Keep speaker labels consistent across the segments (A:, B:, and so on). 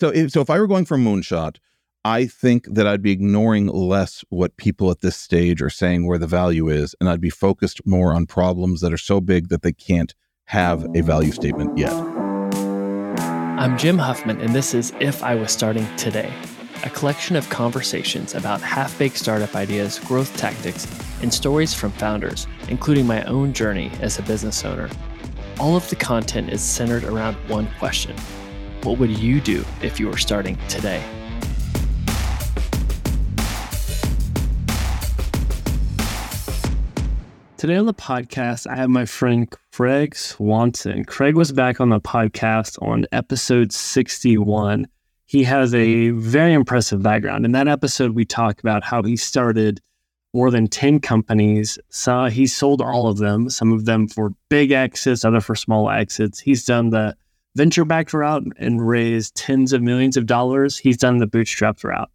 A: So if, so if I were going for moonshot, I think that I'd be ignoring less what people at this stage are saying where the value is, and I'd be focused more on problems that are so big that they can't have a value statement yet.
B: I'm Jim Huffman, and this is If I Was Starting Today, a collection of conversations about half baked startup ideas, growth tactics, and stories from founders, including my own journey as a business owner. All of the content is centered around one question What would you do if you were starting today? Today on the podcast, I have my friend Craig Swanson. Craig was back on the podcast on episode 61. He has a very impressive background. In that episode, we talk about how he started more than 10 companies. So he sold all of them, some of them for big exits, other for small exits. He's done the venture backed route and raised tens of millions of dollars. He's done the bootstrap route.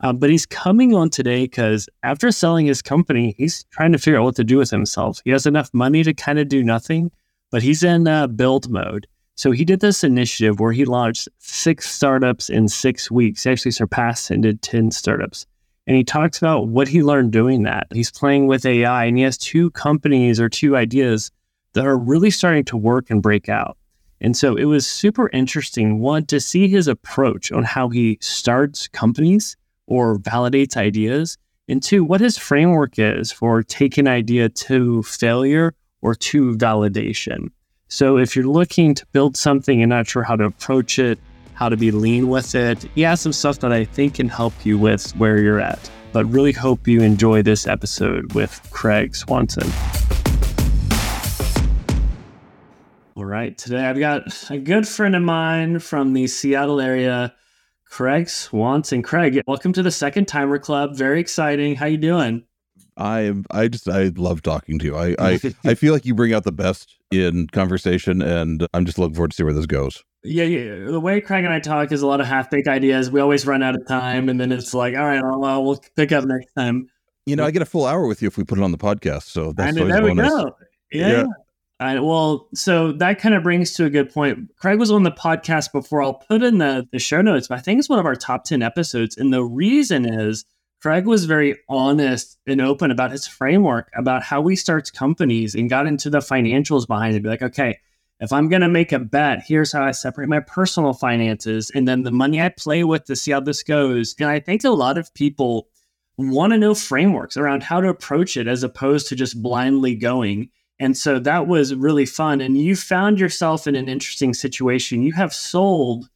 B: Uh, but he's coming on today because after selling his company, he's trying to figure out what to do with himself. He has enough money to kind of do nothing, but he's in uh, build mode. So he did this initiative where he launched six startups in six weeks. He actually surpassed and did 10 startups. And he talks about what he learned doing that. He's playing with AI and he has two companies or two ideas that are really starting to work and break out. And so it was super interesting, one, to see his approach on how he starts companies or validates ideas, and two, what his framework is for taking idea to failure or to validation. So if you're looking to build something and not sure how to approach it, how to be lean with it, he has some stuff that I think can help you with where you're at. But really hope you enjoy this episode with Craig Swanson. All right, today I've got a good friend of mine from the Seattle area Craig Swanson. Craig, welcome to the Second Timer Club. Very exciting. How you doing?
A: I am. I just. I love talking to you. I. I. I feel like you bring out the best in conversation, and I'm just looking forward to see where this goes.
B: Yeah, yeah. The way Craig and I talk is a lot of half baked ideas. We always run out of time, and then it's like, all right, well, we'll pick up next time.
A: You know, I get a full hour with you if we put it on the podcast. So that's
B: I mean, there we go. Yeah. yeah. Right, well, so that kind of brings to a good point. Craig was on the podcast before. I'll put in the, the show notes, but I think it's one of our top 10 episodes. And the reason is Craig was very honest and open about his framework, about how he starts companies and got into the financials behind it. Be like, okay, if I'm going to make a bet, here's how I separate my personal finances and then the money I play with to see how this goes. And I think a lot of people want to know frameworks around how to approach it as opposed to just blindly going. And so that was really fun. And you found yourself in an interesting situation. You have sold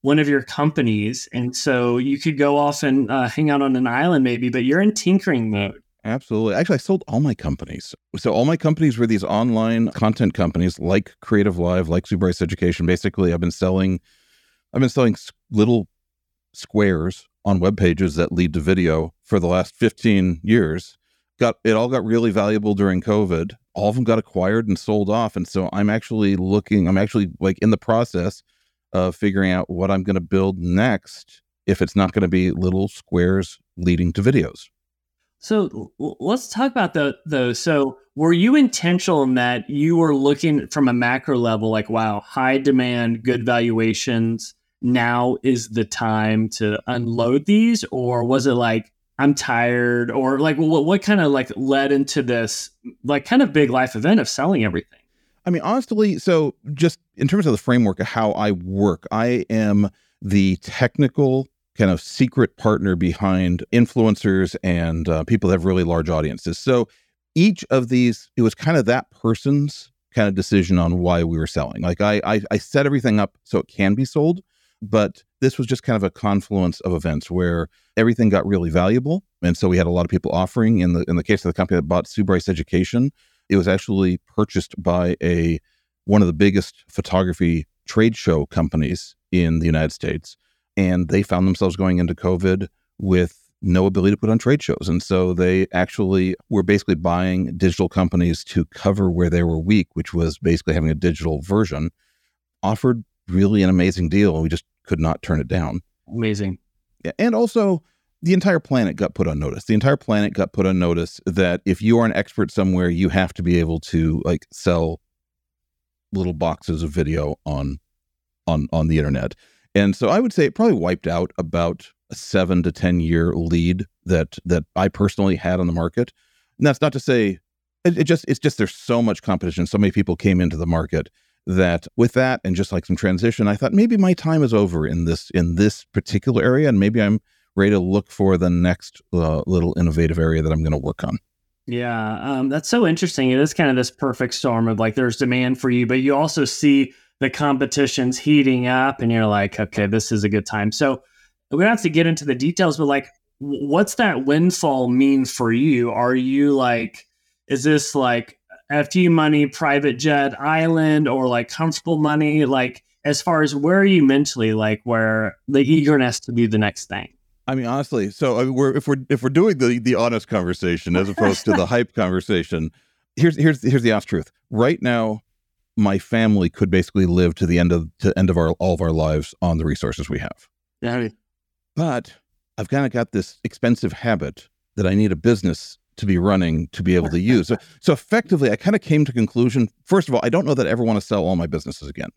B: one of your companies. And so you could go off and uh, hang out on an island maybe, but you're in tinkering mode.
A: Absolutely. Actually, I sold all my companies. So all my companies were these online content companies like Creative Live, like Sue Bryce Education. Basically, I've been selling, I've been selling little squares on web pages that lead to video for the last 15 years. Got it all got really valuable during COVID all of them got acquired and sold off. And so I'm actually looking, I'm actually like in the process of figuring out what I'm going to build next if it's not going to be little squares leading to videos.
B: So let's talk about the, those. So were you intentional in that you were looking from a macro level, like, wow, high demand, good valuations. Now is the time to unload these? Or was it like, I'm tired, or like what what kind of like led into this like kind of big life event of selling everything?
A: I mean, honestly, so just in terms of the framework of how I work, I am the technical kind of secret partner behind influencers and uh, people that have really large audiences. So each of these, it was kind of that person's kind of decision on why we were selling. Like I, I, I set everything up so it can be sold, but this was just kind of a confluence of events where everything got really valuable. And so we had a lot of people offering. In the in the case of the company that bought Sue Bryce Education, it was actually purchased by a one of the biggest photography trade show companies in the United States. And they found themselves going into COVID with no ability to put on trade shows. And so they actually were basically buying digital companies to cover where they were weak, which was basically having a digital version, offered really an amazing deal. We just could not turn it down.
B: Amazing.
A: Yeah. And also, the entire planet got put on notice. The entire planet got put on notice that if you are an expert somewhere, you have to be able to like sell little boxes of video on on on the internet. And so I would say it probably wiped out about a seven to 10 year lead that that I personally had on the market. And that's not to say it, it just it's just there's so much competition. So many people came into the market that with that and just like some transition, I thought maybe my time is over in this in this particular area, and maybe I'm ready to look for the next uh, little innovative area that I'm going to work on.
B: Yeah, um, that's so interesting. It is kind of this perfect storm of like there's demand for you, but you also see the competition's heating up, and you're like, okay, this is a good time. So we don't have to get into the details, but like, what's that windfall mean for you? Are you like, is this like FT money, private jet, island, or like comfortable money? Like, as far as where are you mentally, like, where the eagerness to do the next thing?
A: I mean, honestly, so I mean, we're if we're if we're doing the the honest conversation as opposed to the hype conversation, here's here's here's the honest truth. Right now, my family could basically live to the end of to end of our all of our lives on the resources we have.
B: Yeah.
A: But I've kind of got this expensive habit that I need a business to be running to be able to use. So, so effectively, I kind of came to conclusion. First of all, I don't know that I ever want to sell all my businesses again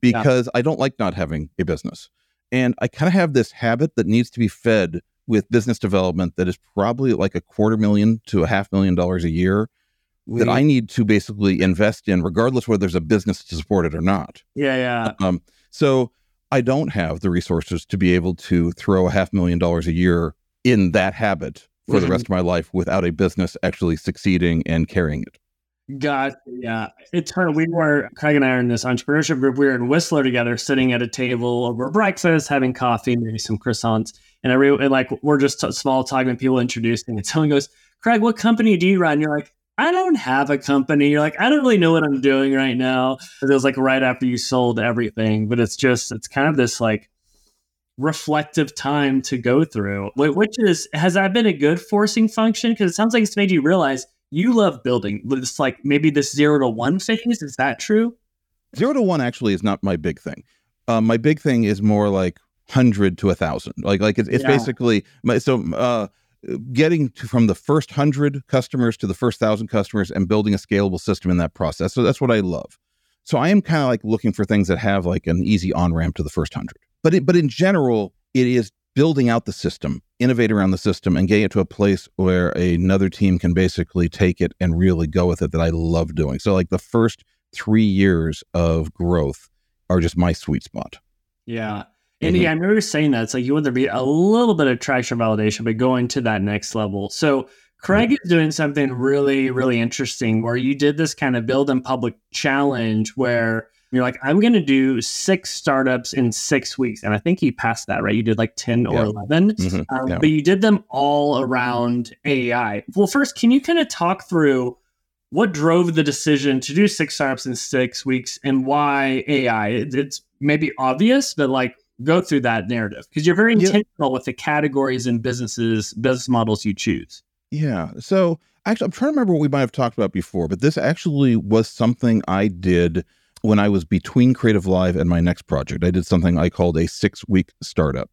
A: because yeah. I don't like not having a business. And I kind of have this habit that needs to be fed with business development that is probably like a quarter million to a half million dollars a year we, that I need to basically invest in, regardless whether there's a business to support it or not.
B: Yeah, yeah.
A: Um, so I don't have the resources to be able to throw a half million dollars a year in that habit for the rest of my life without a business actually succeeding and carrying it.
B: Got yeah. It's hard. We were Craig and I are in this entrepreneurship group. We were in Whistler together, sitting at a table over breakfast, having coffee, maybe some croissants. And I re- like we're just t- small talking, people introducing, and someone goes, "Craig, what company do you run?" And you're like, "I don't have a company." You're like, "I don't really know what I'm doing right now." It was like right after you sold everything, but it's just it's kind of this like reflective time to go through, which is has that been a good forcing function? Because it sounds like it's made you realize you love building. It's like maybe this zero to one phase. Is that true?
A: Zero to one actually is not my big thing. Um, my big thing is more like hundred to a thousand. Like like it's, it's yeah. basically my, so uh, getting to, from the first hundred customers to the first thousand customers and building a scalable system in that process. So that's what I love. So I am kind of like looking for things that have like an easy on ramp to the first hundred. But it, but in general, it is building out the system, innovate around the system, and getting it to a place where another team can basically take it and really go with it that I love doing. So, like the first three years of growth are just my sweet spot.
B: Yeah. And mm-hmm. yeah, I remember saying that. It's like you want there to be a little bit of traction validation, but going to that next level. So, Craig mm-hmm. is doing something really, really interesting where you did this kind of build in public challenge where you're like, I'm going to do six startups in six weeks. And I think you passed that, right? You did like 10 or 11, mm-hmm. um, yeah. but you did them all around AI. Well, first, can you kind of talk through what drove the decision to do six startups in six weeks and why AI? It's maybe obvious, but like, go through that narrative because you're very intentional yeah. with the categories and businesses, business models you choose.
A: Yeah. So actually, I'm trying to remember what we might have talked about before, but this actually was something I did when I was between Creative Live and my next project, I did something I called a six week startup.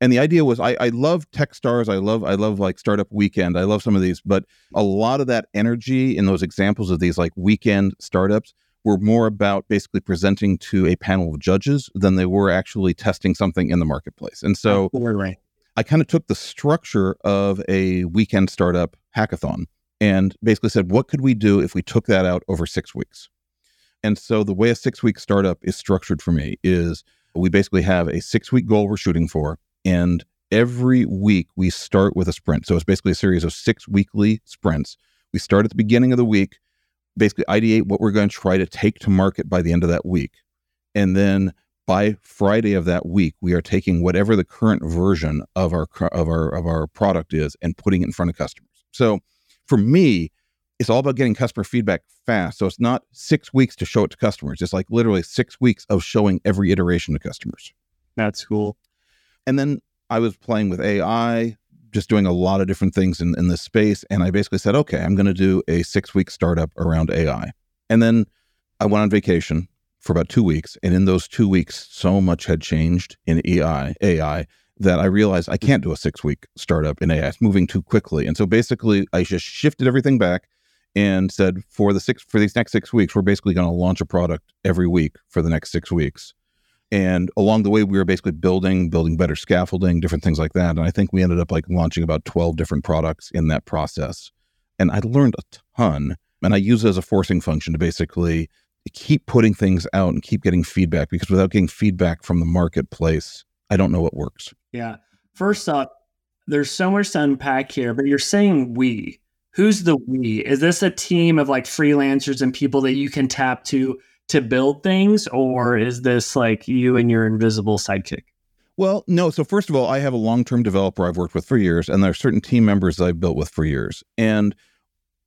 A: And the idea was I, I love Techstars. I love I love like Startup Weekend. I love some of these, but a lot of that energy in those examples of these like weekend startups were more about basically presenting to a panel of judges than they were actually testing something in the marketplace. And so
B: right.
A: I kind of took the structure of a weekend startup hackathon and basically said, what could we do if we took that out over six weeks? And so the way a six week startup is structured for me is we basically have a six week goal we're shooting for. And every week we start with a sprint. So it's basically a series of six weekly sprints. We start at the beginning of the week, basically ideate what we're going to try to take to market by the end of that week. And then by Friday of that week, we are taking whatever the current version of our of our of our product is and putting it in front of customers. So for me, it's all about getting customer feedback fast. So it's not six weeks to show it to customers. It's like literally six weeks of showing every iteration to customers.
B: That's cool.
A: And then I was playing with AI, just doing a lot of different things in, in this space. And I basically said, okay, I'm going to do a six week startup around AI. And then I went on vacation for about two weeks. And in those two weeks, so much had changed in AI, AI that I realized I can't do a six week startup in AI. It's moving too quickly. And so basically, I just shifted everything back and said for the six for these next six weeks, we're basically going to launch a product every week for the next six weeks. And along the way, we were basically building, building better scaffolding, different things like that. And I think we ended up like launching about 12 different products in that process. And I learned a ton. And I use it as a forcing function to basically keep putting things out and keep getting feedback because without getting feedback from the marketplace, I don't know what works.
B: Yeah. First off, there's so much to unpack here, but you're saying we. Who's the we? Is this a team of like freelancers and people that you can tap to to build things, or is this like you and your invisible sidekick?
A: Well, no. So first of all, I have a long-term developer I've worked with for years, and there are certain team members that I've built with for years. And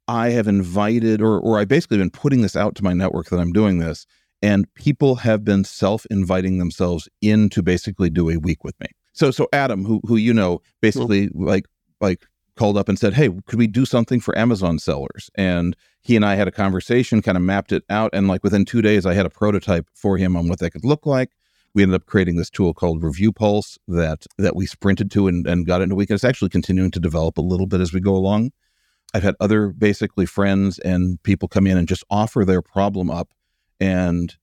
A: I have invited, or or I basically been putting this out to my network that I'm doing this, and people have been self-inviting themselves in to basically do a week with me. So so Adam, who who you know, basically cool. like like called up and said, "Hey, could we do something for Amazon sellers?" And he and I had a conversation, kind of mapped it out, and like within two days, I had a prototype for him on what that could look like. We ended up creating this tool called Review Pulse that that we sprinted to and, and got into week. It's actually continuing to develop a little bit as we go along. I've had other basically friends and people come in and just offer their problem up and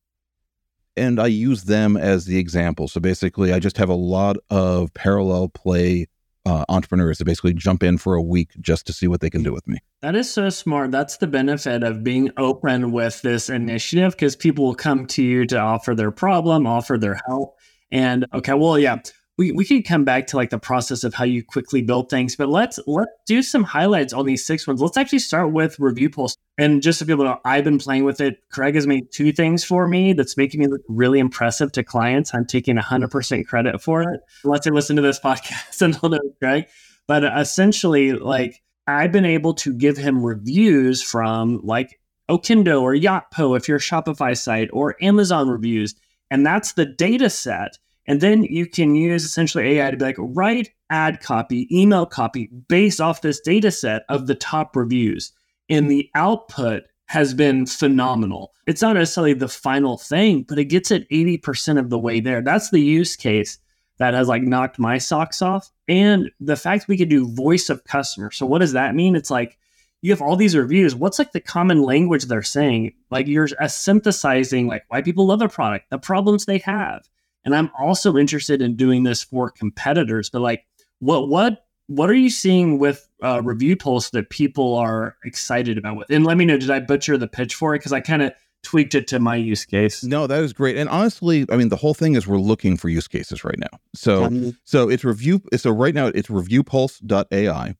A: and I use them as the example. So basically I just have a lot of parallel play uh, entrepreneurs to basically jump in for a week just to see what they can do with me.
B: That is so smart. That's the benefit of being open with this initiative because people will come to you to offer their problem, offer their help. And okay, well, yeah, we, we could come back to like the process of how you quickly build things, but let's let's do some highlights on these six ones. Let's actually start with review pulse. And just so people know, I've been playing with it. Craig has made two things for me that's making me look really impressive to clients. I'm taking 100% credit for it. Let's listen to this podcast and they'll know Craig. But uh, essentially, like I've been able to give him reviews from like Okendo or Yotpo if you're a Shopify site or Amazon reviews. And that's the data set and then you can use essentially AI to be like, write ad copy, email copy based off this data set of the top reviews. And the output has been phenomenal. It's not necessarily the final thing, but it gets it 80% of the way there. That's the use case that has like knocked my socks off. And the fact we could do voice of customer. So what does that mean? It's like you have all these reviews. What's like the common language they're saying? Like you're synthesizing like why people love a product, the problems they have and I'm also interested in doing this for competitors. But like, what what what are you seeing with uh, Review Pulse that people are excited about with? And let me know, did I butcher the pitch for it? Because I kind of tweaked it to my use case.
A: No, that is great. And honestly, I mean, the whole thing is we're looking for use cases right now. So, mm-hmm. so it's review. So right now it's reviewpulse.ai.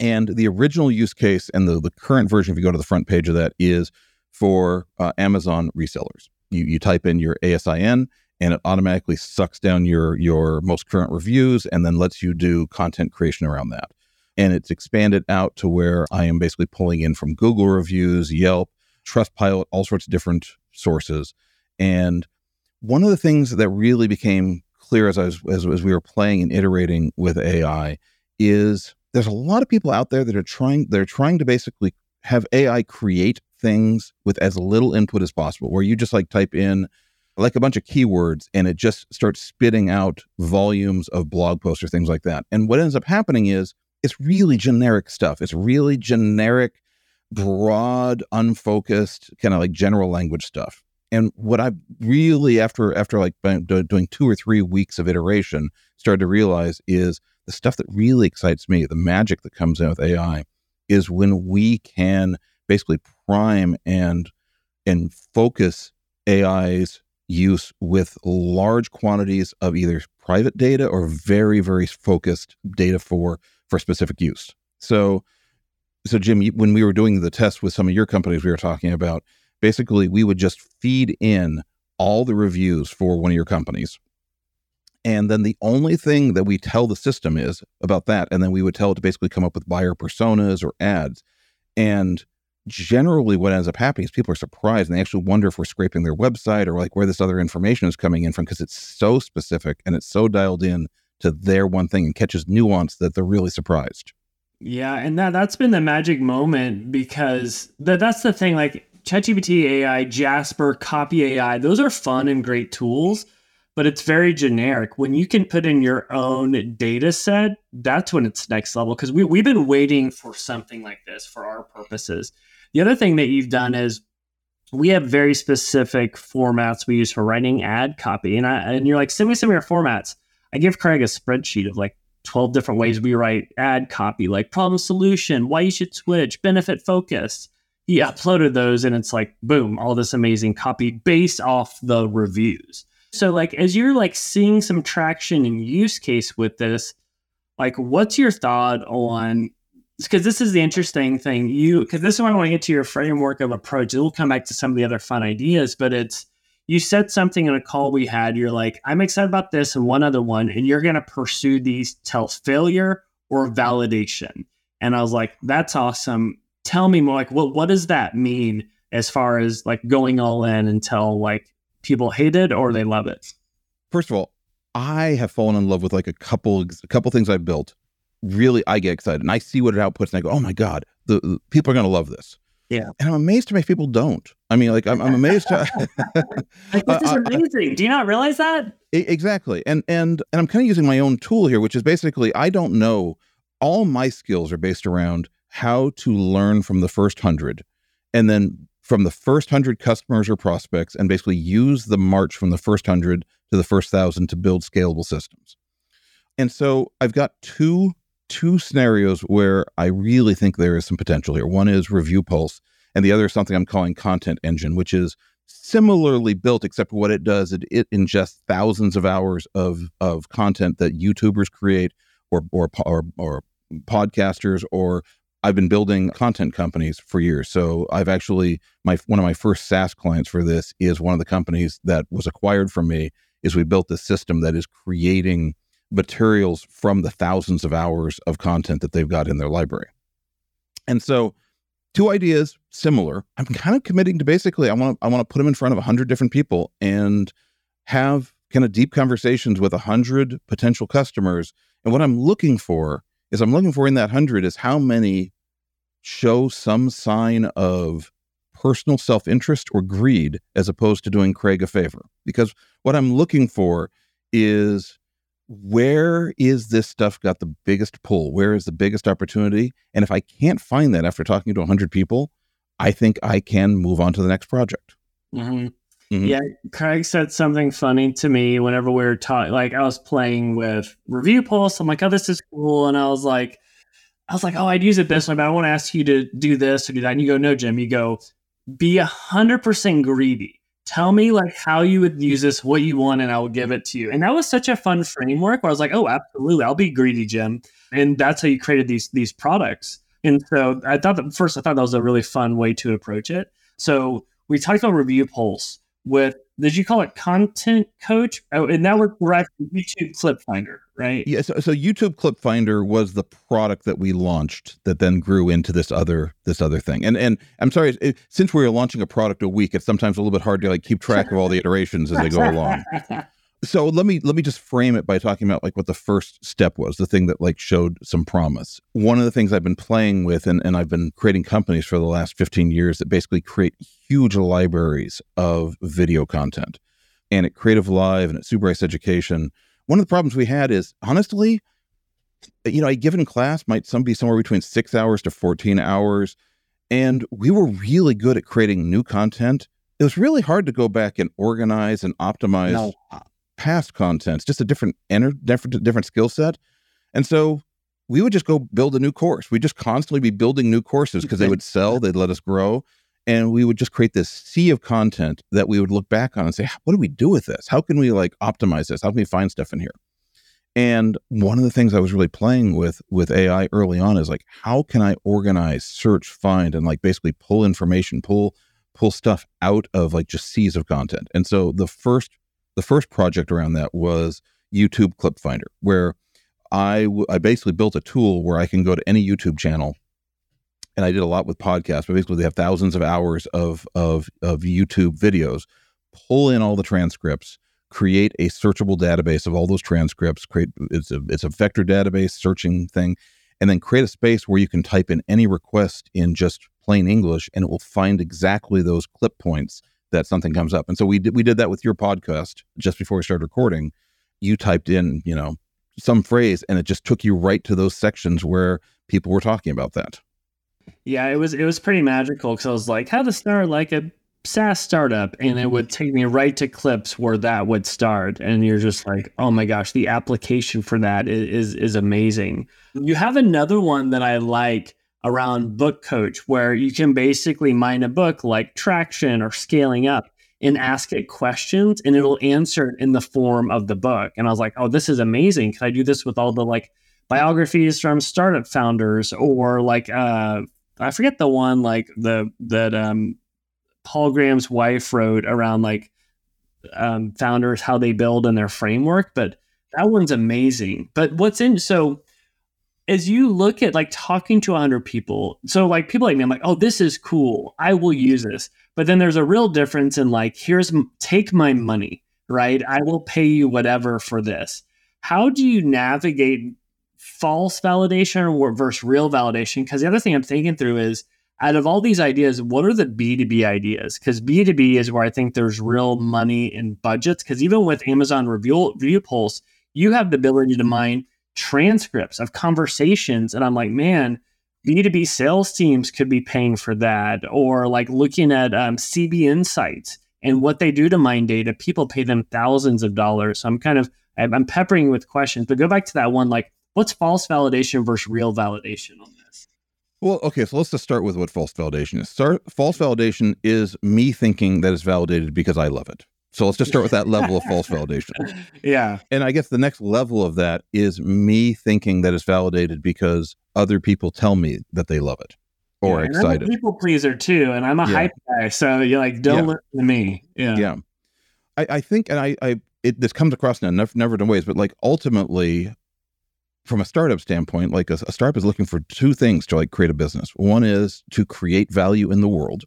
A: And the original use case and the, the current version, if you go to the front page of that, is for uh, Amazon resellers. You, you type in your ASIN and it automatically sucks down your your most current reviews and then lets you do content creation around that. And it's expanded out to where I am basically pulling in from Google reviews, Yelp, Trustpilot, all sorts of different sources. And one of the things that really became clear as I was as, as we were playing and iterating with AI is there's a lot of people out there that are trying they're trying to basically have AI create things with as little input as possible, where you just like type in like a bunch of keywords and it just starts spitting out volumes of blog posts or things like that. And what ends up happening is it's really generic stuff. It's really generic, broad, unfocused, kind of like general language stuff. And what I really, after after like doing two or three weeks of iteration, started to realize is the stuff that really excites me, the magic that comes in with AI, is when we can basically prime and and focus AI's use with large quantities of either private data or very very focused data for for specific use. So so jim when we were doing the test with some of your companies we were talking about basically we would just feed in all the reviews for one of your companies. And then the only thing that we tell the system is about that and then we would tell it to basically come up with buyer personas or ads. And generally what ends up happening is people are surprised and they actually wonder if we're scraping their website or like where this other information is coming in from because it's so specific and it's so dialed in to their one thing and catches nuance that they're really surprised.
B: Yeah, and that that's been the magic moment because that that's the thing like ChatGPT AI, Jasper, Copy AI, those are fun and great tools, but it's very generic. When you can put in your own data set, that's when it's next level because we, we've been waiting for something like this for our purposes. The other thing that you've done mm-hmm. is we have very specific formats we use for writing ad copy. And I and you're like, send me some of your formats. I give Craig a spreadsheet of like 12 different ways we write ad copy, like problem solution, why you should switch, benefit focus. He uploaded those and it's like, boom, all this amazing copy based off the reviews. So like as you're like seeing some traction and use case with this, like what's your thought on because this is the interesting thing. You because this is why I want to get to your framework of approach. It will come back to some of the other fun ideas, but it's you said something in a call we had. You're like, I'm excited about this and one other one, and you're going to pursue these till failure or validation. And I was like, that's awesome. Tell me more. Like, what what does that mean as far as like going all in until like people hate it or they love it?
A: First of all, I have fallen in love with like a couple a couple things I've built really I get excited and I see what it outputs and I go, oh my God, the, the people are going to love this.
B: Yeah.
A: And I'm amazed to make people don't. I mean, like, I'm, I'm amazed. To,
B: like, this is uh, uh, uh, amazing. Do you not realize that?
A: Exactly. And, and, and I'm kind of using my own tool here, which is basically, I don't know. All my skills are based around how to learn from the first hundred and then from the first hundred customers or prospects and basically use the march from the first hundred to the first thousand to build scalable systems. And so I've got two two scenarios where I really think there is some potential here. One is Review Pulse, and the other is something I'm calling Content Engine, which is similarly built, except what it does, it, it ingests thousands of hours of of content that YouTubers create or or or, or podcasters or I've been building content companies for years. So I've actually my one of my first SaaS clients for this is one of the companies that was acquired from me is we built this system that is creating materials from the thousands of hours of content that they've got in their library. And so two ideas similar. I'm kind of committing to basically I want to I want to put them in front of 100 different people and have kind of deep conversations with 100 potential customers. And what I'm looking for is I'm looking for in that 100 is how many show some sign of personal self-interest or greed as opposed to doing Craig a favor. Because what I'm looking for is where is this stuff got the biggest pull? Where is the biggest opportunity? And if I can't find that after talking to 100 people, I think I can move on to the next project.
B: Mm-hmm. Mm-hmm. Yeah, Craig said something funny to me whenever we were talking. Like I was playing with Review Pulse. I'm like, oh, this is cool, and I was like, I was like, oh, I'd use it this way, but I want to ask you to do this or do that. And you go, no, Jim. You go, be a hundred percent greedy tell me like how you would use this, what you want, and I will give it to you. And that was such a fun framework where I was like, oh, absolutely, I'll be greedy, Jim. And that's how you created these these products. And so I thought that first, I thought that was a really fun way to approach it. So we talked about Review Pulse with did you call it content coach? Oh, and now we're, we're actually YouTube Clip Finder, right?
A: Yeah. So, so YouTube Clip Finder was the product that we launched that then grew into this other this other thing. And and I'm sorry, it, since we are launching a product a week, it's sometimes a little bit hard to like keep track of all the iterations as they go along. so let me let me just frame it by talking about like what the first step was the thing that like showed some promise one of the things i've been playing with and, and i've been creating companies for the last 15 years that basically create huge libraries of video content and at creative live and at Sue Bryce education one of the problems we had is honestly you know a given class might some be somewhere between six hours to 14 hours and we were really good at creating new content it was really hard to go back and organize and optimize no past content. just a different enter, different different skill set. And so we would just go build a new course. We'd just constantly be building new courses because they would sell, they'd let us grow. And we would just create this sea of content that we would look back on and say, what do we do with this? How can we like optimize this? How can we find stuff in here? And one of the things I was really playing with with AI early on is like, how can I organize, search, find, and like basically pull information, pull pull stuff out of like just seas of content. And so the first the first project around that was YouTube Clip Finder, where I, w- I basically built a tool where I can go to any YouTube channel. And I did a lot with podcasts, but basically they have thousands of hours of, of, of YouTube videos, pull in all the transcripts, create a searchable database of all those transcripts, create it's a it's a vector database searching thing, and then create a space where you can type in any request in just plain English and it will find exactly those clip points that something comes up. And so we did we did that with your podcast just before we started recording. You typed in, you know, some phrase and it just took you right to those sections where people were talking about that.
B: Yeah, it was it was pretty magical because I was like, how to start like a SaaS startup, and it would take me right to clips where that would start. And you're just like, oh my gosh, the application for that is, is, is amazing. You have another one that I like around Book Coach, where you can basically mine a book like Traction or Scaling Up and ask it questions and it'll answer it in the form of the book. And I was like, oh, this is amazing. Can I do this with all the like biographies from startup founders or like uh I forget the one like the that um Paul Graham's wife wrote around like um, founders how they build and their framework, but that one's amazing. But what's in so as you look at like talking to 100 people so like people like me i'm like oh this is cool. I will use this. But then there's a real difference in like here's take my money right? I will pay you whatever for this. How do you navigate false validation or versus real validation because the other thing i'm thinking through is out of all these ideas what are the b2b ideas because b2b is where i think there's real money in budgets because even with amazon review, review pulse you have the ability to mine transcripts of conversations. And I'm like, man, B2B sales teams could be paying for that. Or like looking at um, CB Insights and what they do to mine data, people pay them thousands of dollars. So I'm kind of, I'm peppering with questions, but go back to that one like, what's false validation versus real validation on this?
A: Well, okay, so let's just start with what false validation is. Start, false validation is me thinking that it's validated because I love it. So let's just start with that level of false validation.
B: Yeah.
A: And I guess the next level of that is me thinking that it's validated because other people tell me that they love it or
B: yeah,
A: excited.
B: I'm a people pleaser too, and I'm a yeah. hype guy. So you're like, don't yeah. listen to me. Yeah.
A: Yeah. I, I think, and I, I, it, this comes across in a never done ways, but like ultimately, from a startup standpoint, like a, a startup is looking for two things to like create a business. One is to create value in the world,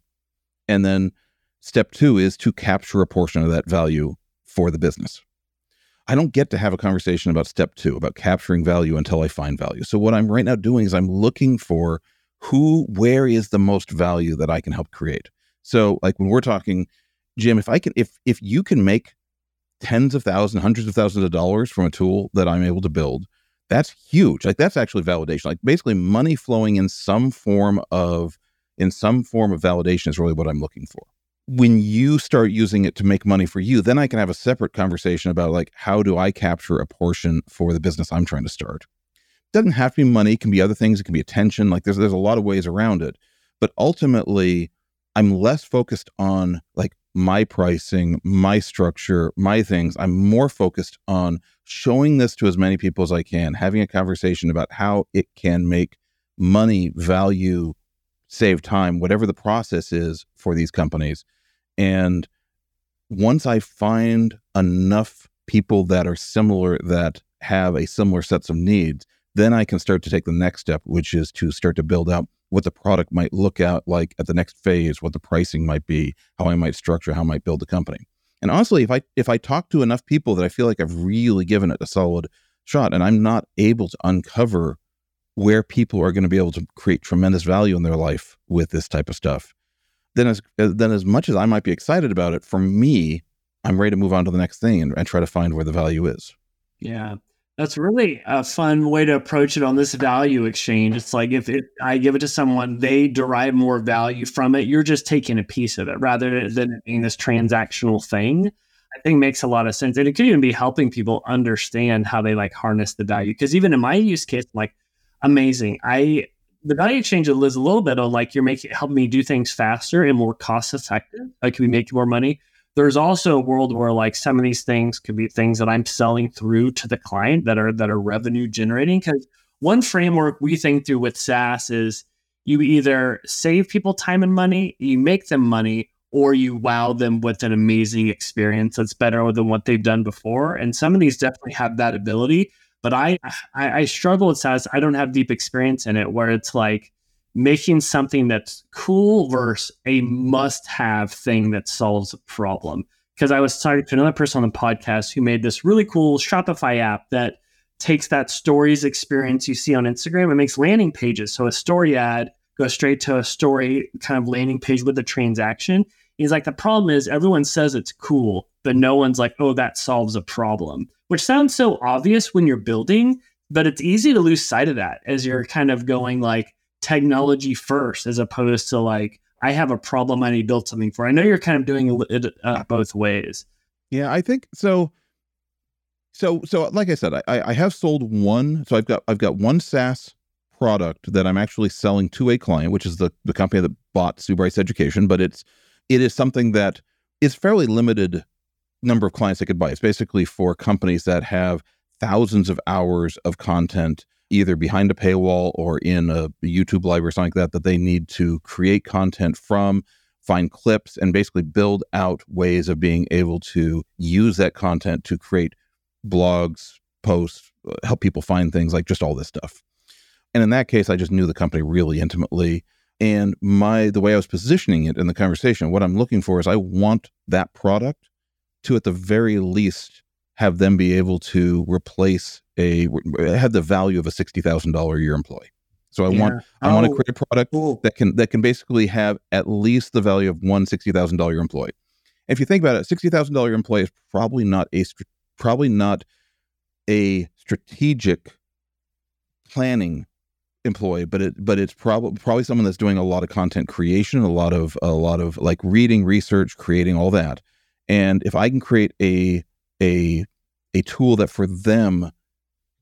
A: and then Step two is to capture a portion of that value for the business. I don't get to have a conversation about step two, about capturing value until I find value. So, what I'm right now doing is I'm looking for who, where is the most value that I can help create. So, like when we're talking, Jim, if I can, if if you can make tens of thousands, hundreds of thousands of dollars from a tool that I'm able to build, that's huge. Like that's actually validation. Like basically money flowing in some form of in some form of validation is really what I'm looking for when you start using it to make money for you, then I can have a separate conversation about like how do I capture a portion for the business I'm trying to start. Doesn't have to be money, it can be other things, it can be attention. Like there's there's a lot of ways around it. But ultimately, I'm less focused on like my pricing, my structure, my things. I'm more focused on showing this to as many people as I can, having a conversation about how it can make money, value, save time, whatever the process is for these companies and once I find enough people that are similar, that have a similar sets of needs, then I can start to take the next step, which is to start to build out what the product might look out like at the next phase, what the pricing might be, how I might structure, how I might build the company. And honestly, if I if I talk to enough people that I feel like I've really given it a solid shot, and I'm not able to uncover where people are going to be able to create tremendous value in their life with this type of stuff, then as then as much as I might be excited about it, for me, I'm ready to move on to the next thing and, and try to find where the value is.
B: Yeah. That's really a fun way to approach it on this value exchange. It's like if it, I give it to someone, they derive more value from it. You're just taking a piece of it rather than it being this transactional thing. I think makes a lot of sense. And it could even be helping people understand how they like harness the value. Because even in my use case, like amazing. I the value exchange lives a little bit on like you're making helping me do things faster and more cost effective. Like we make more money? There's also a world where like some of these things could be things that I'm selling through to the client that are that are revenue generating. Because one framework we think through with SaaS is you either save people time and money, you make them money, or you wow them with an amazing experience that's better than what they've done before. And some of these definitely have that ability. But I, I, I struggle with SaaS. I don't have deep experience in it where it's like making something that's cool versus a must-have thing that solves a problem. Because I was talking to another person on the podcast who made this really cool Shopify app that takes that stories experience you see on Instagram and makes landing pages. So a story ad goes straight to a story kind of landing page with a transaction. He's like, the problem is everyone says it's cool, but no one's like, oh, that solves a problem which sounds so obvious when you're building, but it's easy to lose sight of that as you're kind of going like technology first as opposed to like I have a problem I need to build something for. I know you're kind of doing it uh, both ways.
A: Yeah, I think so. So, so like I said, I, I have sold one. So I've got I've got one SaaS product that I'm actually selling to a client, which is the the company that bought Sue Bryce Education. But it's it is something that is fairly limited number of clients that could buy. It's basically for companies that have thousands of hours of content either behind a paywall or in a YouTube library or something like that that they need to create content from, find clips, and basically build out ways of being able to use that content to create blogs, posts, uh, help people find things like just all this stuff. And in that case, I just knew the company really intimately. And my the way I was positioning it in the conversation, what I'm looking for is I want that product to at the very least have them be able to replace a have the value of a sixty thousand dollar a year employee. So I yeah. want I oh, want to create a product cool. that can that can basically have at least the value of one sixty thousand dollar employee. if you think about it, sixty thousand dollar employee is probably not a probably not a strategic planning employee, but it but it's probably probably someone that's doing a lot of content creation, a lot of a lot of like reading, research, creating all that. And if I can create a a a tool that for them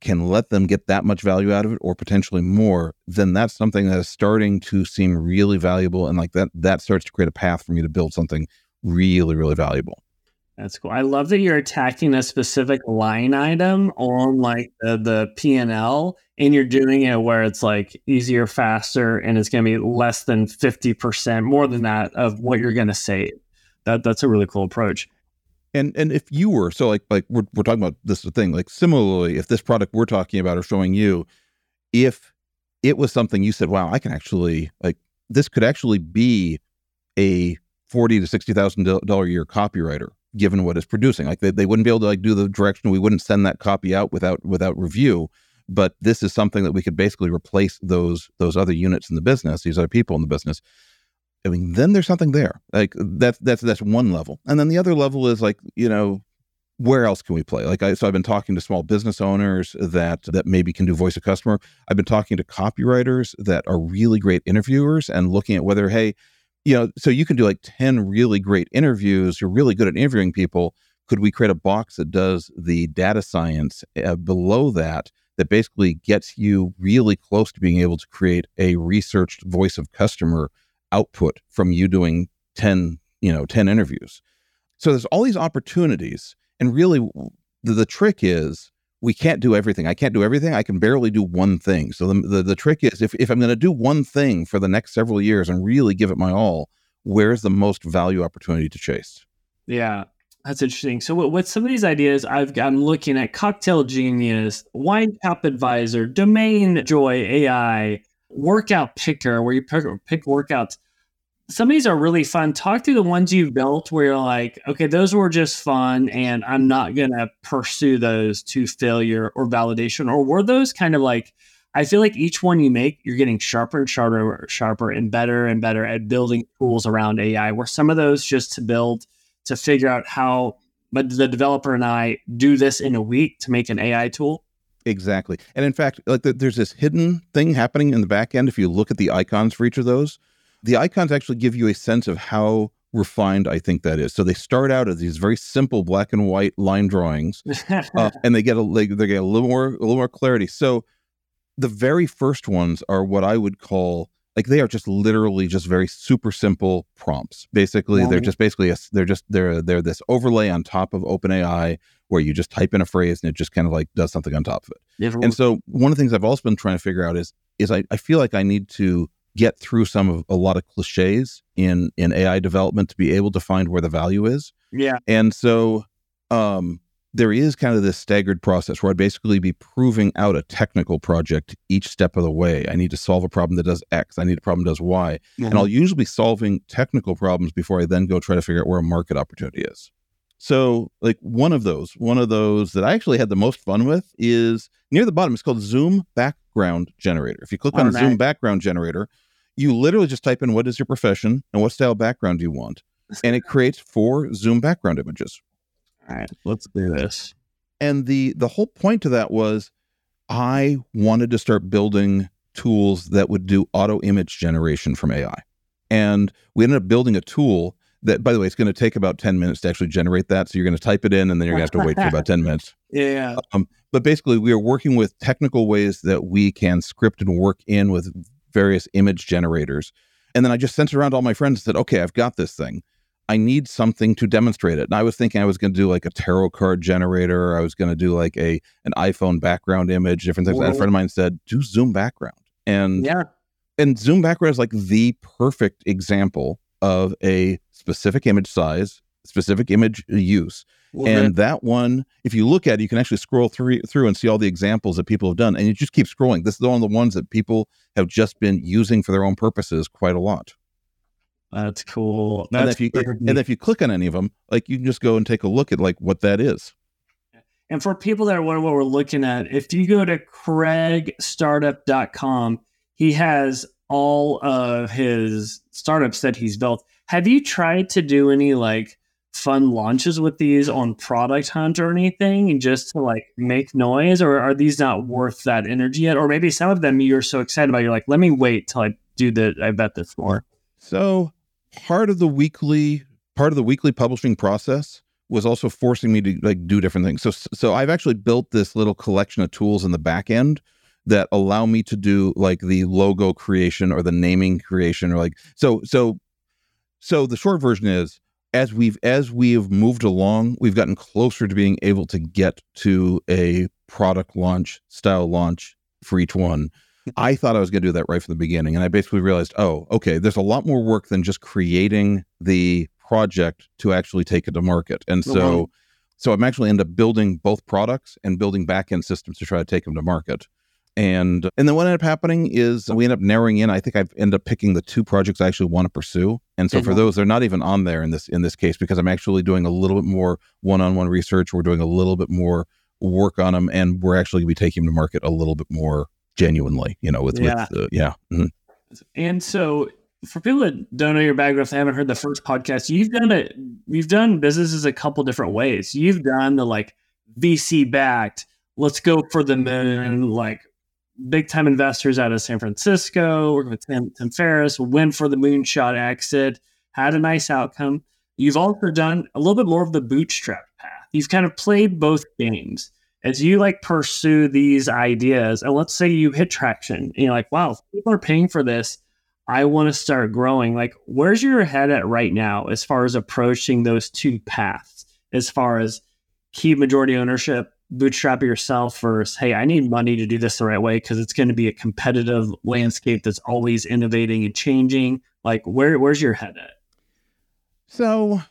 A: can let them get that much value out of it or potentially more, then that's something that is starting to seem really valuable. And like that, that starts to create a path for me to build something really, really valuable.
B: That's cool. I love that you're attacking a specific line item on like the, the P and L, and you're doing it where it's like easier, faster, and it's going to be less than fifty percent, more than that of what you're going to save. That that's a really cool approach.
A: And and if you were so like like we're we're talking about this thing like similarly, if this product we're talking about or showing you, if it was something you said, wow, I can actually like this could actually be a forty to sixty thousand dollar year copywriter given what it's producing. Like they, they wouldn't be able to like do the direction. We wouldn't send that copy out without without review. But this is something that we could basically replace those those other units in the business, these other people in the business, I mean, then there's something there. Like that's that's that's one level, and then the other level is like you know, where else can we play? Like I so I've been talking to small business owners that that maybe can do voice of customer. I've been talking to copywriters that are really great interviewers and looking at whether hey, you know, so you can do like ten really great interviews. You're really good at interviewing people. Could we create a box that does the data science uh, below that? That basically gets you really close to being able to create a researched voice of customer output from you doing 10 you know 10 interviews. So there's all these opportunities and really the, the trick is we can't do everything. I can't do everything. I can barely do one thing. So the, the, the trick is if, if i'm going to do one thing for the next several years and really give it my all where's the most value opportunity to chase?
B: Yeah that's interesting. So, what, what some of these ideas, I've I'm looking at Cocktail Genius, Wine Tap Advisor, Domain Joy AI, workout picker where you pick, pick workouts. Some of these are really fun. Talk through the ones you've built where you're like, okay, those were just fun and I'm not going to pursue those to failure or validation. Or were those kind of like, I feel like each one you make, you're getting sharper and sharper, sharper and better and better at building tools around AI. Were some of those just to build to figure out how but the developer and I do this in a week to make an AI tool?
A: Exactly. And in fact, like the, there's this hidden thing happening in the back end. If you look at the icons for each of those, the icons actually give you a sense of how refined I think that is. So they start out as these very simple black and white line drawings, uh, and they get a they, they get a little more a little more clarity. So the very first ones are what I would call like they are just literally just very super simple prompts. Basically, they're just basically a, they're just they're they're this overlay on top of OpenAI where you just type in a phrase and it just kind of like does something on top of it. Never and so one of the things I've also been trying to figure out is is I, I feel like I need to get through some of a lot of cliches in in AI development to be able to find where the value is.
B: Yeah.
A: And so um there is kind of this staggered process where I'd basically be proving out a technical project each step of the way. I need to solve a problem that does X. I need a problem that does Y. Mm-hmm. And I'll usually be solving technical problems before I then go try to figure out where a market opportunity is. So, like one of those, one of those that I actually had the most fun with is near the bottom. It's called Zoom Background Generator. If you click oh, on Zoom Background Generator, you literally just type in what is your profession and what style background do you want, and it creates four Zoom background images.
B: All right, let's do this.
A: And the the whole point to that was I wanted to start building tools that would do auto image generation from AI. And we ended up building a tool that, by the way, it's going to take about 10 minutes to actually generate that. So you're going to type it in and then you're going to have to wait for about 10 minutes.
B: Yeah.
A: Um, but basically, we are working with technical ways that we can script and work in with various image generators. And then I just sent it around to all my friends and said, okay, I've got this thing. I need something to demonstrate it. And I was thinking I was going to do like a tarot card generator. I was going to do like a an iPhone background image, different things. And a friend of mine said, do Zoom background. And
B: yeah.
A: and Zoom background is like the perfect example of a specific image size, specific image use. and that one, if you look at it, you can actually scroll through through and see all the examples that people have done, and you just keep scrolling. This is one of the ones that people have just been using for their own purposes quite a lot.
B: That's cool.
A: and if you and if you click on any of them, like you can just go and take a look at like what that is.
B: And for people that are wondering what we're looking at, if you go to craigstartup.com, he has all of his startups that he's built. Have you tried to do any like fun launches with these on Product Hunt or anything and just to like make noise? Or are these not worth that energy yet? Or maybe some of them you're so excited about, you're like, let me wait till I do the I bet this more.
A: So part of the weekly part of the weekly publishing process was also forcing me to like do different things. So so I've actually built this little collection of tools in the back end that allow me to do like the logo creation or the naming creation or like so so so the short version is as we've as we have moved along, we've gotten closer to being able to get to a product launch style launch for each one. I thought I was going to do that right from the beginning, and I basically realized, oh, okay, there's a lot more work than just creating the project to actually take it to market. And so,
B: Mhm.
A: so I'm actually end up building both products and building back-end systems to try to take them to market. And and then what ended up happening is we end up narrowing in. I think I've ended up picking the two projects I actually want to pursue. And so for
B: Mhm.
A: those, they're not even on there in this in this case because I'm actually doing a little bit more one-on-one research. We're doing a little bit more work on them, and we're actually going to be taking them to market a little bit more genuinely. You know, with
B: Yeah.
A: with uh, yeah. mhm.
B: And so, for people that don't know your background, if they haven't heard the first podcast, you've done it. You've done businesses a couple different ways. You've done the like VC backed. Let's go for the moon. Like big time investors out of San Francisco, working with Tim, Tim Ferriss, went for the moonshot exit, had a nice outcome. You've also done a little bit more of the bootstrap path. You've kind of played both games as you like pursue these ideas. And let's say you hit traction, and you're like, wow, people are paying for this. I want to start growing. Like, where's your head at right now as far as approaching those two paths? As far as keep majority ownership, bootstrap yourself versus, hey, I need money to do this the right way because it's going to be a competitive landscape that's always innovating and changing. Like, where where's your head at?
A: So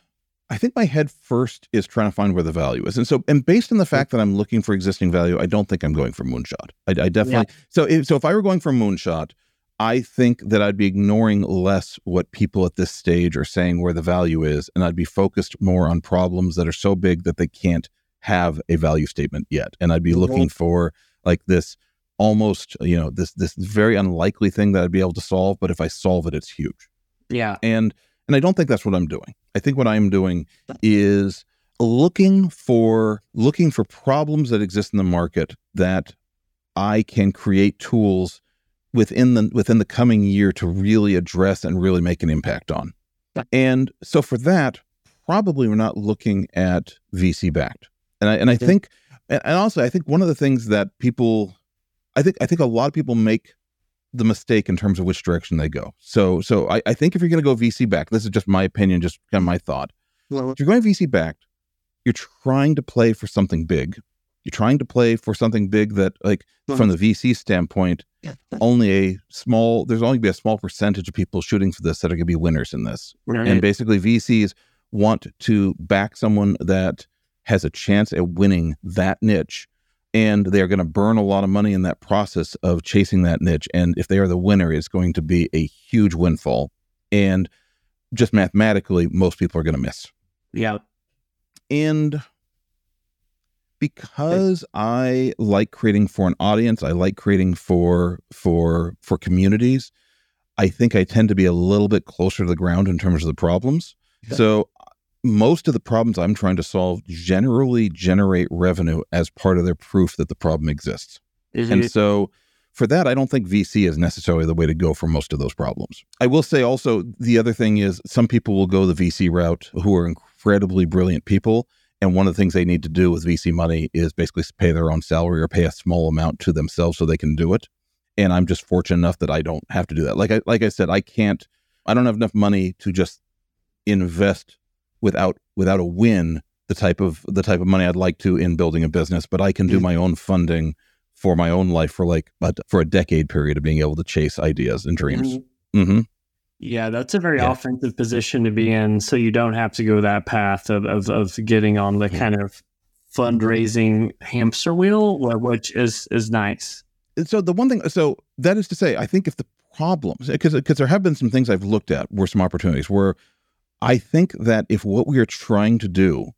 A: I think my head first is trying to find where the value is. And so, and based on the fact that I'm looking for existing value, I don't think I'm going for moonshot. I, I definitely, so if, so if I were going for moonshot, I think that I'd be ignoring less what people at this stage are saying where the value is. And I'd be focused more on problems that are so big that they can't have a value statement yet. And I'd be
B: Mhm.
A: looking for like this almost, you know, this, this very unlikely thing that I'd be able to solve. But if I solve it, it's huge
B: Yeah.
A: and and i don't think that's what i'm doing i think what i'm doing is looking for looking for problems that exist in the market that i can create tools within the within the coming year to really address and really make an impact on and so for that probably we're not looking at vc backed and i and i think and also i think one of the things that people i think i think a lot of people make the mistake in terms of which direction they go. So so I, I think if you're going to go VC back, this is just my opinion, just kind of my thought. If you're going VC backed, you're trying to play for something big. You're trying to play for something big that, like, from the VC standpoint, only a small there's only be a small percentage of people shooting for this that are going to be winners in this. And basically, VCs want to back someone that has a chance at winning that niche. And they're going to burn a lot of money in that process of chasing that niche. And if they are the winner, it's going to be a huge windfall. And just mathematically, most people are going to miss.
B: yeah.
A: And because I like creating for an audience, I like creating for for for communities. I think I tend to be a little bit closer to the ground in terms of the problems. So most of the problems I'm trying to solve generally generate revenue as part of their proof that the problem exists.
B: Mhm.
A: And so for that, I don't think VC is necessarily the way to go for most of those problems. I will say also the other thing is some people will go the VC route who are incredibly brilliant people. And one of the things they need to do with VC money is basically pay their own salary or pay a small amount to themselves so they can do it. And I'm just fortunate enough that I don't have to do that. Like I like I said, I can't I don't have enough money to just invest without without a win the type of the type of money I'd like to in building a business, but I can do mm-hmm. my own funding for my own life for like but for a decade period of being able to chase ideas and dreams. Mm-hmm. Mm-hmm.
B: Yeah, that's a very yeah. offensive position to be in. So you don't have to go that path of of, of getting on the kind of fundraising hamster wheel, which is is nice.
A: So the one thing, so that is to say, I think if the problems, because because there have been some things I've looked at were some opportunities where I think that if what we are trying to do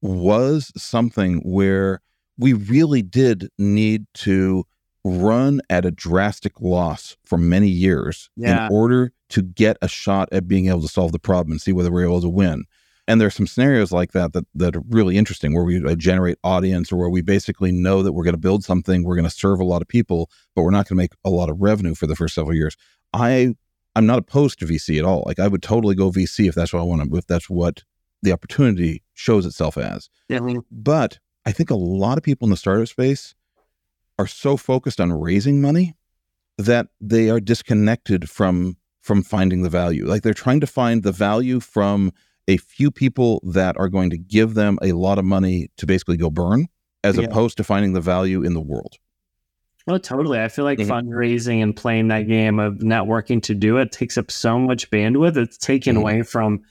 A: was something where we really did need to run at a drastic loss for many years yeah. in order to get a shot at being able to solve the problem and see whether we're able to win. And there's some scenarios like that, that that are really interesting where we uh, generate audience or where we basically know that we're going to build something, we're going to serve a lot of people, but we're not going to make a lot of revenue for the first several years. I I'm not opposed to VC at all. Like I would totally go VC if that's what I want to, if that's what the opportunity shows itself as. But I think a lot of people in the startup space are so focused on raising money that they are disconnected from from finding the value. Like they're trying to find the value from a few people that are going to give them a lot of money to basically go burn as yeah. opposed to finding the value in the world.
B: Oh, totally. I feel like mm-hmm. fundraising and playing that game of networking to do it takes up so much bandwidth. It's taken mm-hmm. away from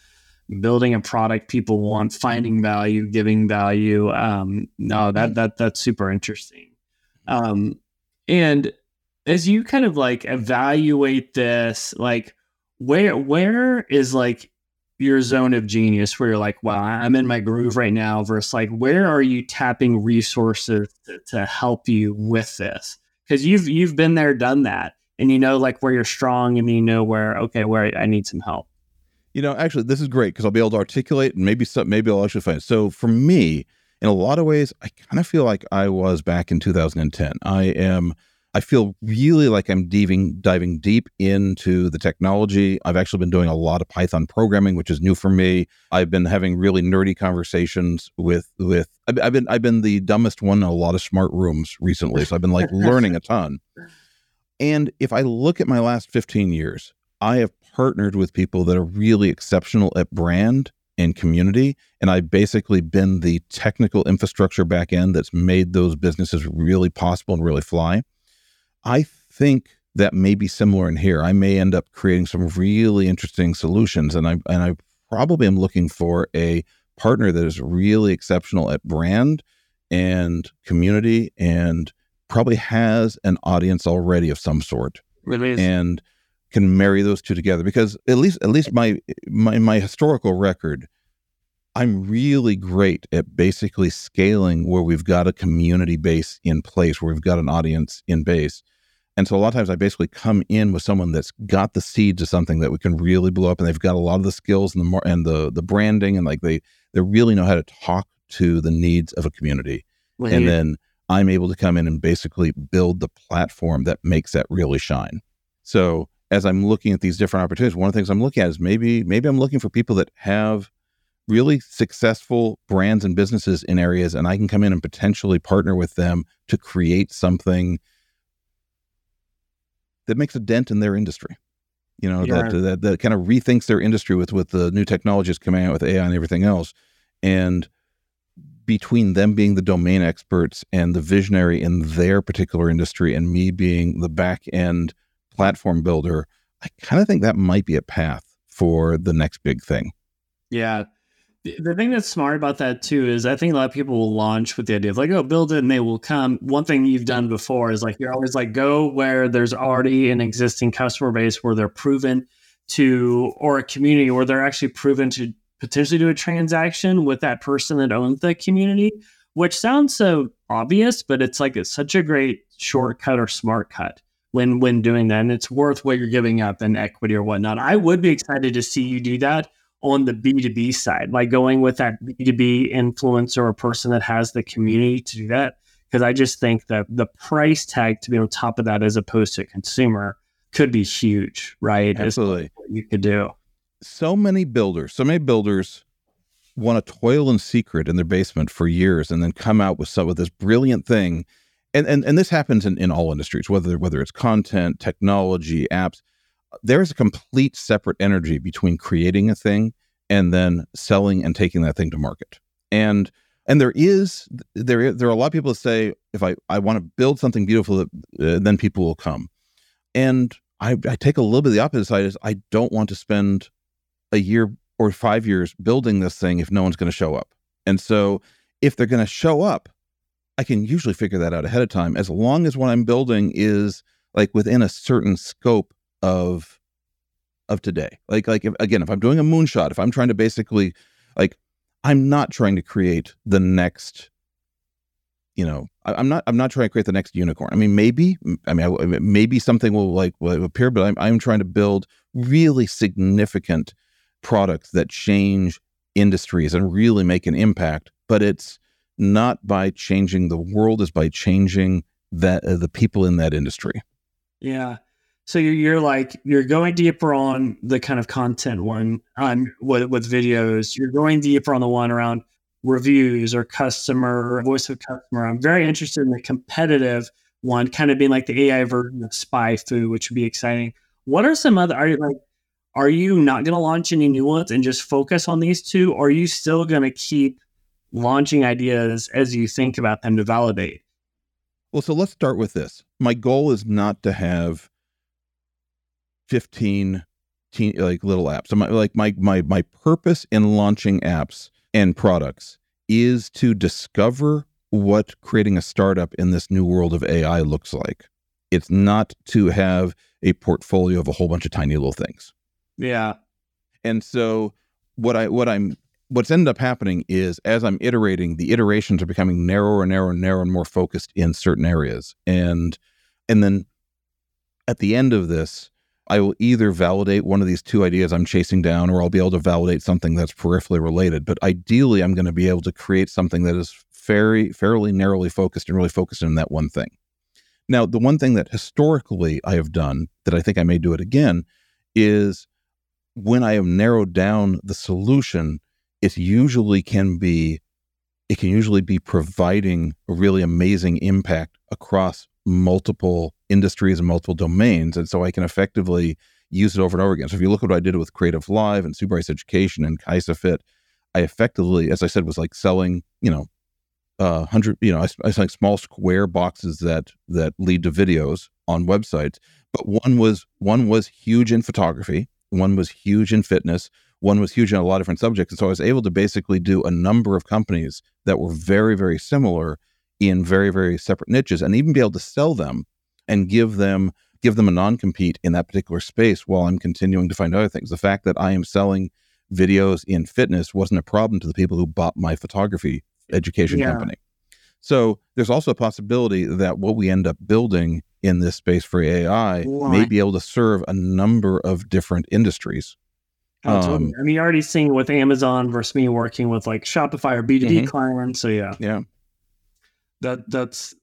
B: building a product people want, finding value, giving value. Um, no, that mm-hmm. that that's super interesting. Um, and as you kind of like evaluate this, like where where is like your zone of genius where you're like, wow, I'm in my groove right now, versus like where are you tapping resources to, to help you with this? Because you've you've been there, done that, and you know like where you're strong, and you know where okay, where I need some help.
A: You know, actually, this is great because I'll be able to articulate, and maybe some, maybe I'll actually find. It. So for me, in a lot of ways, I kind of feel like I was back in 2010. I am. I feel really like I'm diving diving deep into the technology. I've actually been doing a lot of Python programming, which is new for me. I've been having really nerdy conversations with with. I've, I've been I've been the dumbest one in a lot of smart rooms recently, so I've been like learning a ton. And if I look at my last 15 years, I have partnered with people that are really exceptional at brand and community. And I've basically been the technical infrastructure back end that's made those businesses really possible and really fly. I think that may be similar in here. I may end up creating some really interesting solutions. And I and I probably am looking for a partner that is really exceptional at brand and community and probably has an audience already of some sort.
B: Really
A: and can marry those two together because at least at least my my my historical record I'm really great at basically scaling where we've got a community base in place where we've got an audience in base and so a lot of times I basically come in with someone that's got the seeds of something that we can really blow up and they've got a lot of the skills and the more and the the branding and like they they really know how to talk to the needs of a community well, and then I'm able to come in and basically build the platform that makes that really shine. So as I'm looking at these different opportunities, one of the things I'm looking at is maybe maybe I'm looking for people that have really successful brands and businesses in areas, and I can come in and potentially partner with them to create something that makes a dent in their industry. You know, yeah. that, that that kind of rethinks their industry with with the new technologies coming out with AI and everything else. And between them being the domain experts and the visionary in their particular industry and me being the back end platform builder, I kind of think that might be a path for the next big thing.
B: Yeah. The thing that's smart about that too is I think a lot of people will launch with the idea of like, oh, build it and they will come. One thing you've done before is like you're always like go where there's already an existing customer base where they're proven to or a community where they're actually proven to potentially do a transaction with that person that owns the community, which sounds so obvious, but it's like it's such a great shortcut or smart cut when when doing that. And it's worth what you're giving up in equity or whatnot. I would be excited to see you do that on the B2B side, like going with that B2B influencer or person that has the community to do that. because I just think that the price tag to be on top of that as opposed to consumer could be huge, right?
A: Absolutely.
B: you could do.
A: So many builders, so many builders want to toil in secret in their basement for years and then come out with some of this brilliant thing. And and, and this happens in, in all industries, whether whether it's content, technology, apps. There's a complete separate energy between creating a thing and then selling and taking that thing to market. And and there is there there are a lot of people that say if I I want to build something beautiful, uh, then people will come. And I, I take a little bit of the opposite side is I don't want to spend a year or five years building this thing if no one's going to show up. And so if they're going to show up, I can usually figure that out ahead of time as long as what I'm building is like within a certain scope of of today. Like like if, again, if I'm doing a moonshot, if I'm trying to basically like I'm not trying to create the next you know I, am not i'm not trying to create the next unicorn. I mean maybe i mean I, maybe something will like will appear but I'm, I'm trying to build really significant products that change industries and really make an impact but it's not by changing the world is by changing that uh, the people in that industry.
B: Yeah so you're, you're like you're going deeper on the kind of content one on with, with videos you're going deeper on the one around reviews or customer voice of customer. I'm very interested in the competitive one, kind of being like the AI version of SpyFu, which would be exciting. What are some other are you like are you not going to launch any new ones and just focus on these two? Or are you still going to keep launching ideas as you think about them to validate?
A: Well, so let's start with this. My goal is not to have 15 teen, like little apps. So my, like my my my purpose in launching apps and products is to discover what creating a startup in this new world of AI looks like. It's not to have a portfolio of a whole bunch of tiny little things.
B: Yeah.
A: And so what I what I'm what's ended up happening is as I'm iterating, the iterations are becoming narrower and narrower and narrower and more focused in certain areas. And and then at the end of this, I will either validate one of these two ideas I'm chasing down, or I'll be able to validate something that's peripherally related. But ideally, I'm going to be able to create something that is very, fairly narrowly focused and really focused in that one thing. Now, the one thing that historically I have done that I think I may do it again is when I have narrowed down the solution, it usually can be it can usually be providing a really amazing impact across multiple industries and multiple domains. And so I can effectively use it over and over again. So if you look at what I did with Creative Live and Sue Education and KaisaFit, I effectively, as I said, was like selling, you know, uh, hundred, you know, I, I like small square boxes that that lead to videos on websites. But one was one was huge in photography, one was huge in fitness, one was huge in a lot of different subjects. And so I was able to basically do a number of companies that were very, very similar in very very separate niches and even be able to sell them and give them give them a non-compete in that particular space while I'm continuing to find other things. The fact that I am selling videos in fitness wasn't a problem to the people who bought my photography education yeah. company. So there's also a possibility that what we end up building in this space for AI may be able to serve a number of different industries.
B: Um, I mean, you're already seeing with Amazon versus me working with like Shopify or B2B mm-hmm. clients. So yeah.
A: Yeah
B: that that's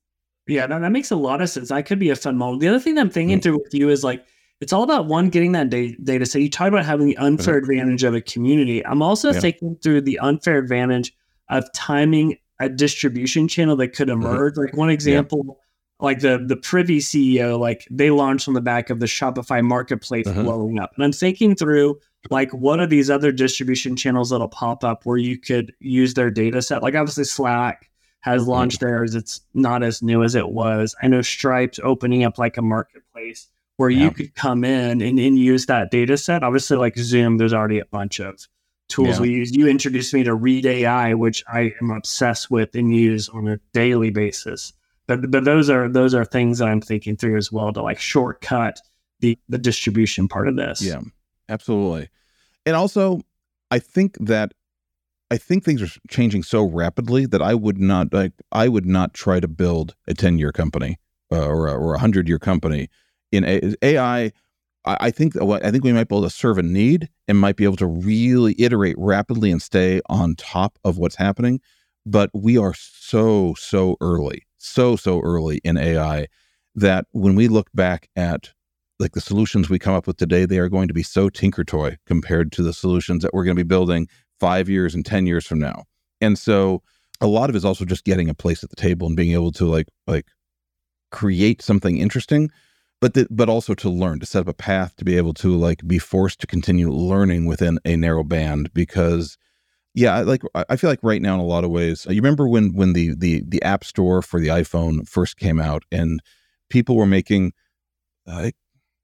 B: yeah, that, that makes a lot of sense. That could be a fun model. The other thing that I'm thinking mm. through with you is like it's all about one getting that da- data. So you talk about having the unfair advantage of a community. I'm also yeah. thinking through the unfair advantage of timing a distribution channel that could mm-hmm. emerge. Mm-hmm. Like one example, yeah. like the the Privy CEO, like they launched on the back of the Shopify marketplace mm-hmm. blowing up. And I'm thinking through like what are these other distribution channels that'll pop up where you could use their data set? Like obviously Slack has mm-hmm. launched theirs. It's not as new as it was. I know Stripe's opening up like a marketplace where yeah. you could come in and, and use that data set. Obviously, like Zoom, there's already a bunch of tools yeah. we use. You introduced me to Read AI, which I am obsessed with and use on a daily basis. But but those are those are things that I'm thinking through as well to like shortcut the the distribution part of this.
A: Yeah, absolutely. And also, I think that I think things are changing so rapidly that I would not like I would not try to build a 10 year company uh, or a, or a hundred year company in a, AI. I think I think we might be able to serve a need and might be able to really iterate rapidly and stay on top of what's happening. But we are so so early. so so early in AI that when we look back at like the solutions we come up with today, they are going to be so tinker toy compared to the solutions that we're going to be building five years and 10 years from now. And so a lot of it is also just getting a place at the table and being able to like, like create something interesting, but, that, but also to learn, to set up a path to be able to like be forced to continue learning within a narrow band because yeah like i feel like right now in a lot of ways you remember when when the the the app store for the iphone first came out and people were making uh,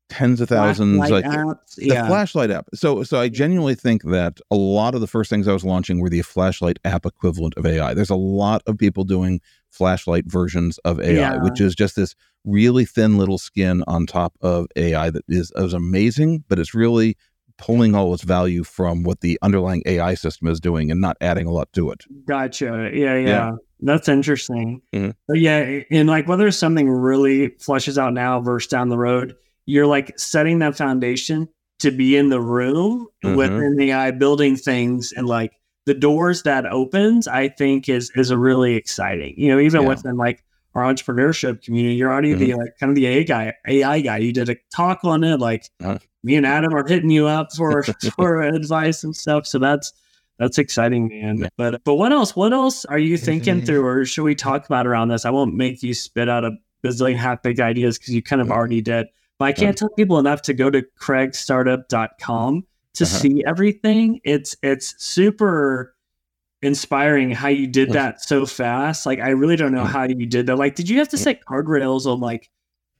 A: tens of thousands
B: Flashlight
A: like
B: apps,
A: the
B: yeah.
A: flashlight app so so i genuinely think that a lot of the first things i was launching were the flashlight app equivalent of ai there's a lot of people doing flashlight versions of ai
B: Yeah.
A: which is just this really thin little skin on top of ai that is, is amazing but it's really pulling all its value from what the underlying ai system is doing and not adding a lot to it
B: Gotcha. Yeah, yeah.
A: Yeah.
B: That's interesting.
A: Mhm.
B: But yeah, and like whether something really flushes out now versus down the road, you're like setting that foundation to be in the room
A: Mhm.
B: within the AI building things and like the doors that opens, I think is is a really exciting. You know, even
A: Yeah.
B: within like our entrepreneurship community, you're already the like kind of the AI guy, AI guy. You did a talk on it, like
A: Uh-huh.
B: me and Adam are hitting you up for for advice and stuff. So that's that's exciting, man.
A: Yeah.
B: But but what else? What else are you thinking through, or should we talk about around this? I won't make you spit out a bazillion half baked ideas because you kind of already did. But I can't tell people enough to go to craigstartup.com to
A: Uh-huh.
B: see everything. It's it's super inspiring how you did that so fast. Like I really don't know how you did that. Like, did you have to set guardrails on like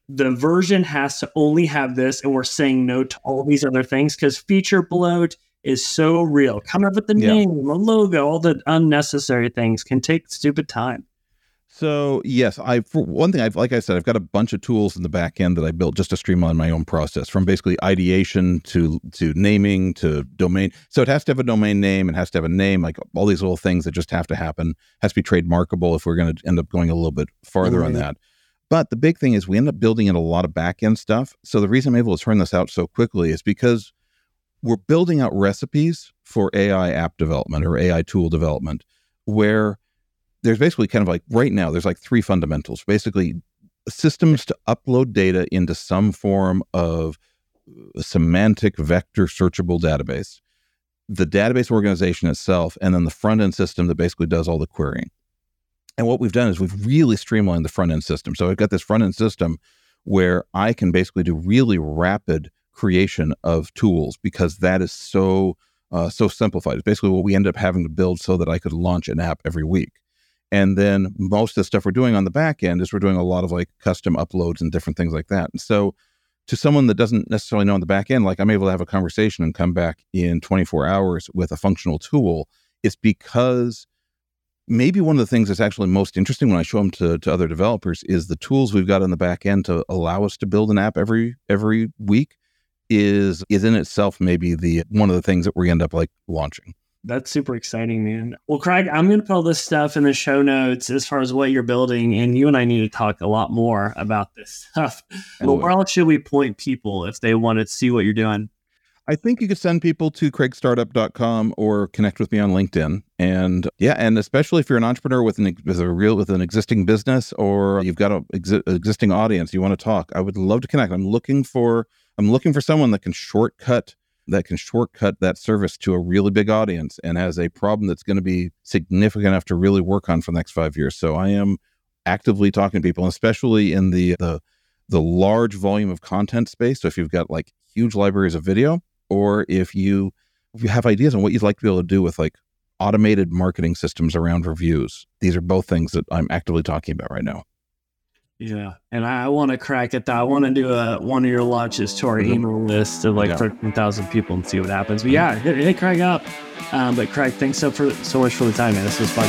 B: the version has to only have this and we're saying no to all these other things because feature bloat is so real. Coming up with the
A: Yeah.
B: name, the logo, all the unnecessary things can take stupid time.
A: So yes, I for one thing, I've like I said, I've got a bunch of tools in the back end that I built just to streamline my own process, from basically ideation to to naming to domain. So it has to have a domain name, it has to have a name, like all these little things that just have to happen. Has to be trademarkable if we're going to end up going a little bit farther on that. But the big thing is we end up building in a lot of back end stuff. So the reason I'm able to turn this out so quickly is because we're building out recipes for AI app development or AI tool development where there's basically kind of like right now there's like three fundamentals basically systems to upload data into some form of uh, semantic vector searchable database the database organization itself and then the front end system that basically does all the querying and what we've done is we've really streamlined the front end system so i've got this front end system where i can basically do really rapid creation of tools because that is so uh, so simplified. It's basically what we end up having to build so that I could launch an app every week. And then most of the stuff we're doing on the back end is we're doing a lot of like custom uploads and different things like that. And so to someone that doesn't necessarily know on the back end, like I'm able to have a conversation and come back in 24 hours with a functional tool. It's because maybe one of the things that's actually most interesting when I show them to, to other developers is the tools we've got on the back end to allow us to build an app every every week is is in itself maybe the one of the things that we end up like launching.
B: That's super exciting, man. Well, Craig, I'm going to put all this stuff in the show notes as far as what you're building, and you and I need to talk a lot more about this stuff. But where else should we point people if they want to see what you're doing?
A: I think you could send people to craigstartup.com or connect with me on LinkedIn. And yeah, and especially if you're an entrepreneur with an with a real with an existing business or you've got a exi- existing audience you want to talk, I would love to connect. I'm looking for I'm looking for someone that can shortcut that can shortcut that service to a really big audience and has a problem that's going to be significant enough to really work on for the next 5 years. So I am actively talking to people, especially in the the the large volume of content space. So if you've got like huge libraries of video, or if you if you have ideas on what you'd like to be able to do with like automated marketing systems around reviews, these are both things that I'm actively talking about right now.
B: Yeah, and I, want to crack at that. I want to do a one of your launches to our
A: Mhm.
B: email list of like
A: Yeah.
B: thirteen thousand people and see what happens. But yeah, hit, hit Craig up. Um, but Craig, thanks so for so much for the time, man. This was fun.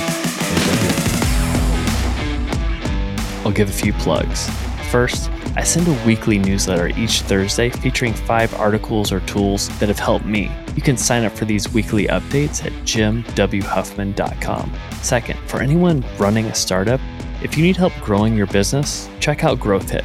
C: I'll give a few plugs. First, I send a weekly newsletter each Thursday featuring five articles or tools that have helped me. You can sign up for these weekly updates at jimwhuffman.com. Second, for anyone running a startup, if you need help growing your business, check out GrowthHit.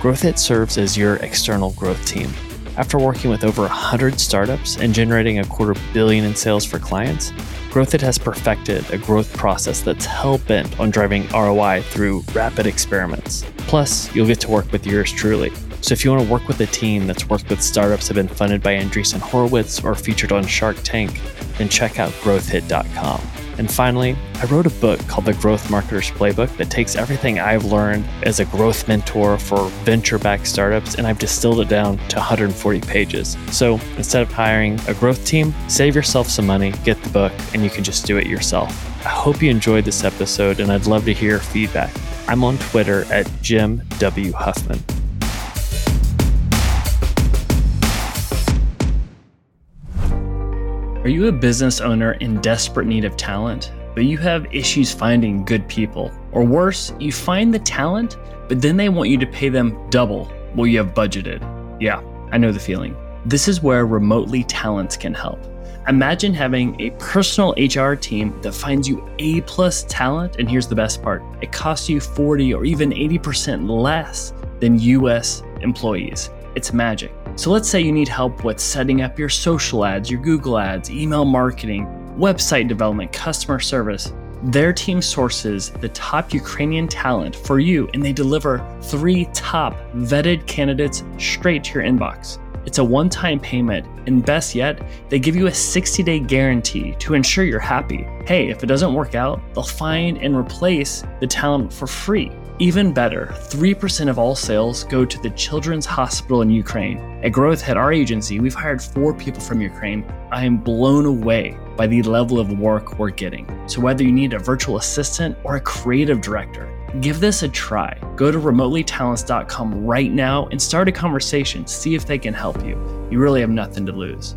C: GrowthHit serves as your external growth team. After working with over 100 startups and generating a quarter billion in sales for clients,
D: GrowthHit has perfected a growth process that's hell bent on driving ROI through rapid experiments. Plus, you'll get to work with yours truly. So if you want to work with a team that's worked with startups that have been funded by Andreessen Horowitz or featured on Shark Tank, then check out growthhit.com. And finally, I wrote a book called The Growth Marketer's Playbook that takes everything I've learned as a growth mentor for venture backed startups and I've distilled it down to 140 pages. So instead of hiring a growth team, save yourself some money, get the book, and you can just do it yourself. I hope you enjoyed this episode and I'd love to hear feedback. I'm on Twitter at Jim W. Huffman.
C: Are you a business owner in desperate need of talent, but you have issues finding good people? Or worse, you find the talent, but then they want you to pay them double what you have budgeted? Yeah, I know the feeling. This is where Remotely Talents can help. Imagine having a personal HR team that finds you A plus talent, and here's the best part it costs you 40 or even 80% less than US employees. It's magic. So let's say you need help with setting up your social ads, your Google ads, email marketing, website development, customer service. Their team sources the top Ukrainian talent for you and they deliver three top vetted candidates straight to your inbox. It's a one time payment, and best yet, they give you a 60 day guarantee to ensure you're happy. Hey, if it doesn't work out, they'll find and replace the talent for free. Even better, 3% of all sales go to the Children's Hospital in Ukraine. At GrowthHit, our agency, we've hired four people from Ukraine. I am blown away by the level of work we're getting. So, whether you need a virtual assistant or a creative director, give this a try. Go to remotelytalents.com right now and start a conversation. See if they can help you. You really have nothing to lose.